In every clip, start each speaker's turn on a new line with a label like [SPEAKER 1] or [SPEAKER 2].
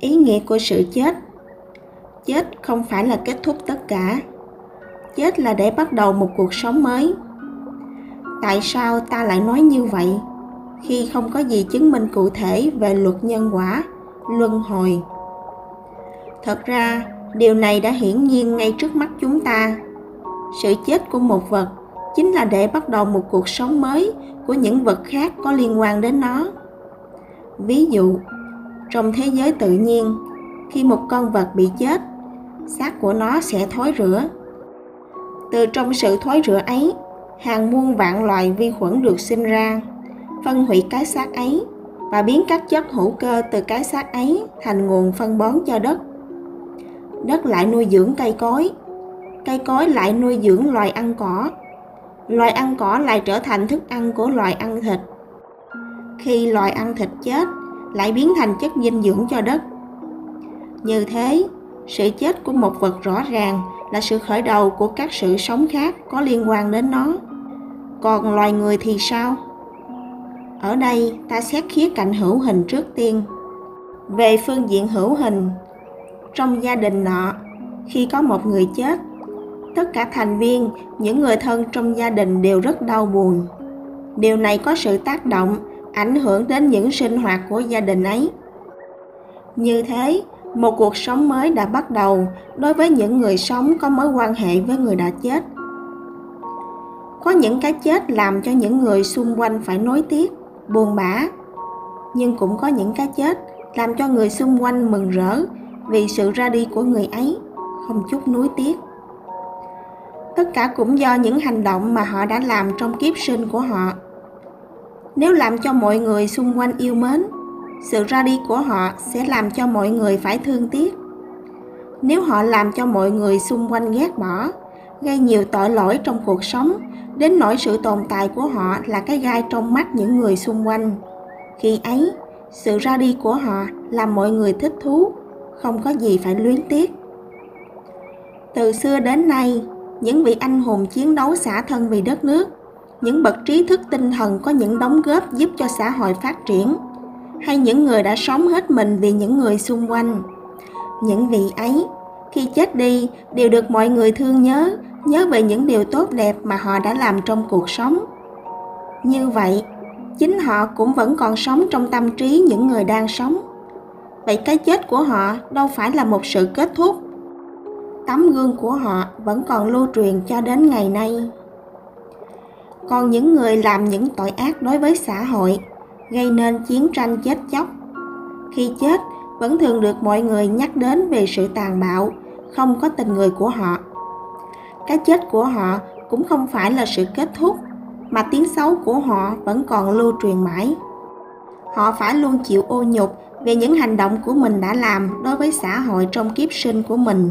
[SPEAKER 1] ý nghĩa của sự chết. Chết không phải là kết thúc tất cả. Chết là để bắt đầu một cuộc sống mới. Tại sao ta lại nói như vậy? Khi không có gì chứng minh cụ thể về luật nhân quả, luân hồi. Thật ra, điều này đã hiển nhiên ngay trước mắt chúng ta. Sự chết của một vật chính là để bắt đầu một cuộc sống mới của những vật khác có liên quan đến nó. Ví dụ trong thế giới tự nhiên. Khi một con vật bị chết, xác của nó sẽ thối rữa từ trong sự thối rữa ấy, hàng muôn vạn loài vi khuẩn được sinh ra, phân hủy cái xác ấy và biến các chất hữu cơ từ cái xác ấy thành nguồn phân bón cho đất. Đất lại nuôi dưỡng cây cối cây cối lại nuôi dưỡng loài ăn cỏ. Loài ăn cỏ lại trở thành thức ăn của loài ăn thịt. Khi loài ăn thịt chết lại biến thành chất dinh dưỡng cho đất. Như thế, sự chết của một vật rõ ràng là sự khởi đầu của các sự sống khác có liên quan đến nó. Còn loài người thì sao? Ở đây, ta xét khía cạnh hữu hình trước tiên. Về phương diện hữu hình, trong gia đình nọ, khi có một người chết, tất cả thành viên, những người thân trong gia đình đều rất đau buồn. Điều này có sự tác động ảnh hưởng đến những sinh hoạt của gia đình ấy. Như thế, một cuộc sống mới đã bắt đầu đối với những người sống có mối quan hệ với người đã chết. Có những cái chết làm cho những người xung quanh phải nối tiếc, buồn bã, nhưng cũng có những cái chết làm cho người xung quanh mừng rỡ vì sự ra đi của người ấy, không chút nuối tiếc. Tất cả cũng do những hành động mà họ đã làm trong kiếp sinh của họ nếu làm cho mọi người xung quanh yêu mến, sự ra đi của họ sẽ làm cho mọi người phải thương tiếc. Nếu họ làm cho mọi người xung quanh ghét bỏ, gây nhiều tội lỗi trong cuộc sống, đến nỗi sự tồn tại của họ là cái gai trong mắt những người xung quanh. Khi ấy, sự ra đi của họ làm mọi người thích thú, không có gì phải luyến tiếc. Từ xưa đến nay, những vị anh hùng chiến đấu xả thân vì đất nước những bậc trí thức tinh thần có những đóng góp giúp cho xã hội phát triển, hay những người đã sống hết mình vì những người xung quanh. Những vị ấy, khi chết đi, đều được mọi người thương nhớ nhớ về những điều tốt đẹp mà họ đã làm trong cuộc sống. Như vậy, chính họ cũng vẫn còn sống trong tâm trí những người đang sống. Vậy cái chết của họ đâu phải là một sự kết thúc. Tấm gương của họ vẫn còn lưu truyền cho đến ngày nay còn những người làm những tội ác đối với xã hội, gây nên chiến tranh chết chóc. Khi chết, vẫn thường được mọi người nhắc đến về sự tàn bạo, không có tình người của họ. Cái chết của họ cũng không phải là sự kết thúc, mà tiếng xấu của họ vẫn còn lưu truyền mãi. Họ phải luôn chịu ô nhục về những hành động của mình đã làm đối với xã hội trong kiếp sinh của mình.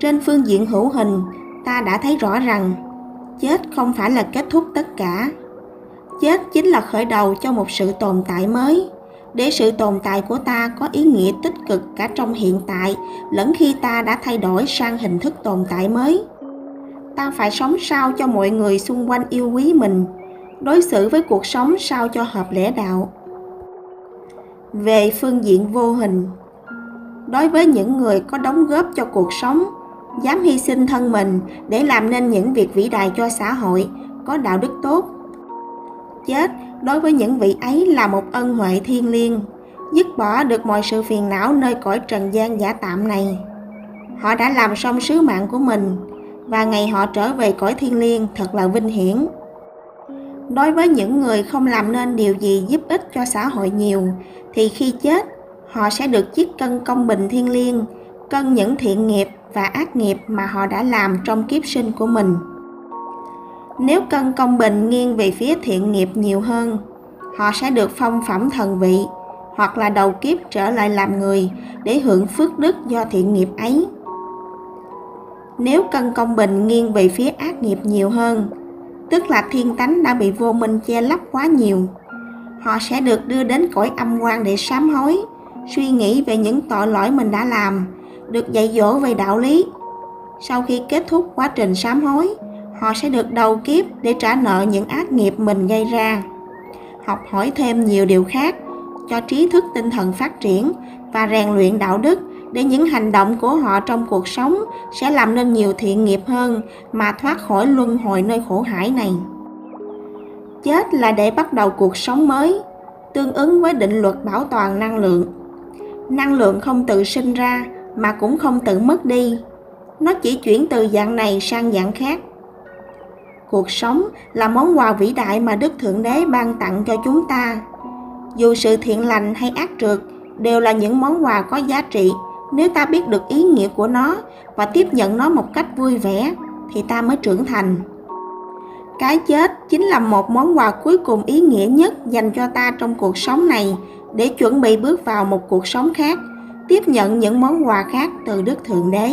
[SPEAKER 1] Trên phương diện hữu hình, ta đã thấy rõ rằng chết không phải là kết thúc tất cả. Chết chính là khởi đầu cho một sự tồn tại mới. Để sự tồn tại của ta có ý nghĩa tích cực cả trong hiện tại, lẫn khi ta đã thay đổi sang hình thức tồn tại mới. Ta phải sống sao cho mọi người xung quanh yêu quý mình? Đối xử với cuộc sống sao cho hợp lẽ đạo? Về phương diện vô hình, đối với những người có đóng góp cho cuộc sống dám hy sinh thân mình để làm nên những việc vĩ đại cho xã hội, có đạo đức tốt. Chết đối với những vị ấy là một ân huệ thiên liêng, dứt bỏ được mọi sự phiền não nơi cõi trần gian giả tạm này. Họ đã làm xong sứ mạng của mình, và ngày họ trở về cõi thiên liêng thật là vinh hiển. Đối với những người không làm nên điều gì giúp ích cho xã hội nhiều, thì khi chết, họ sẽ được chiếc cân công bình thiên liêng cân những thiện nghiệp và ác nghiệp mà họ đã làm trong kiếp sinh của mình. Nếu cân công bình nghiêng về phía thiện nghiệp nhiều hơn, họ sẽ được phong phẩm thần vị hoặc là đầu kiếp trở lại làm người để hưởng phước đức do thiện nghiệp ấy. Nếu cân công bình nghiêng về phía ác nghiệp nhiều hơn, tức là thiên tánh đã bị vô minh che lấp quá nhiều, họ sẽ được đưa đến cõi âm quan để sám hối, suy nghĩ về những tội lỗi mình đã làm được dạy dỗ về đạo lý sau khi kết thúc quá trình sám hối họ sẽ được đầu kiếp để trả nợ những ác nghiệp mình gây ra học hỏi thêm nhiều điều khác cho trí thức tinh thần phát triển và rèn luyện đạo đức để những hành động của họ trong cuộc sống sẽ làm nên nhiều thiện nghiệp hơn mà thoát khỏi luân hồi nơi khổ hải này. Chết là để bắt đầu cuộc sống mới, tương ứng với định luật bảo toàn năng lượng. Năng lượng không tự sinh ra mà cũng không tự mất đi. Nó chỉ chuyển từ dạng này sang dạng khác. Cuộc sống là món quà vĩ đại mà Đức Thượng Đế ban tặng cho chúng ta. Dù sự thiện lành hay ác trượt đều là những món quà có giá trị nếu ta biết được ý nghĩa của nó và tiếp nhận nó một cách vui vẻ, thì ta mới trưởng thành cái chết chính là một món quà cuối cùng ý nghĩa nhất dành cho ta trong cuộc sống này để chuẩn bị bước vào một cuộc sống khác tiếp nhận những món quà khác từ đức thượng đế.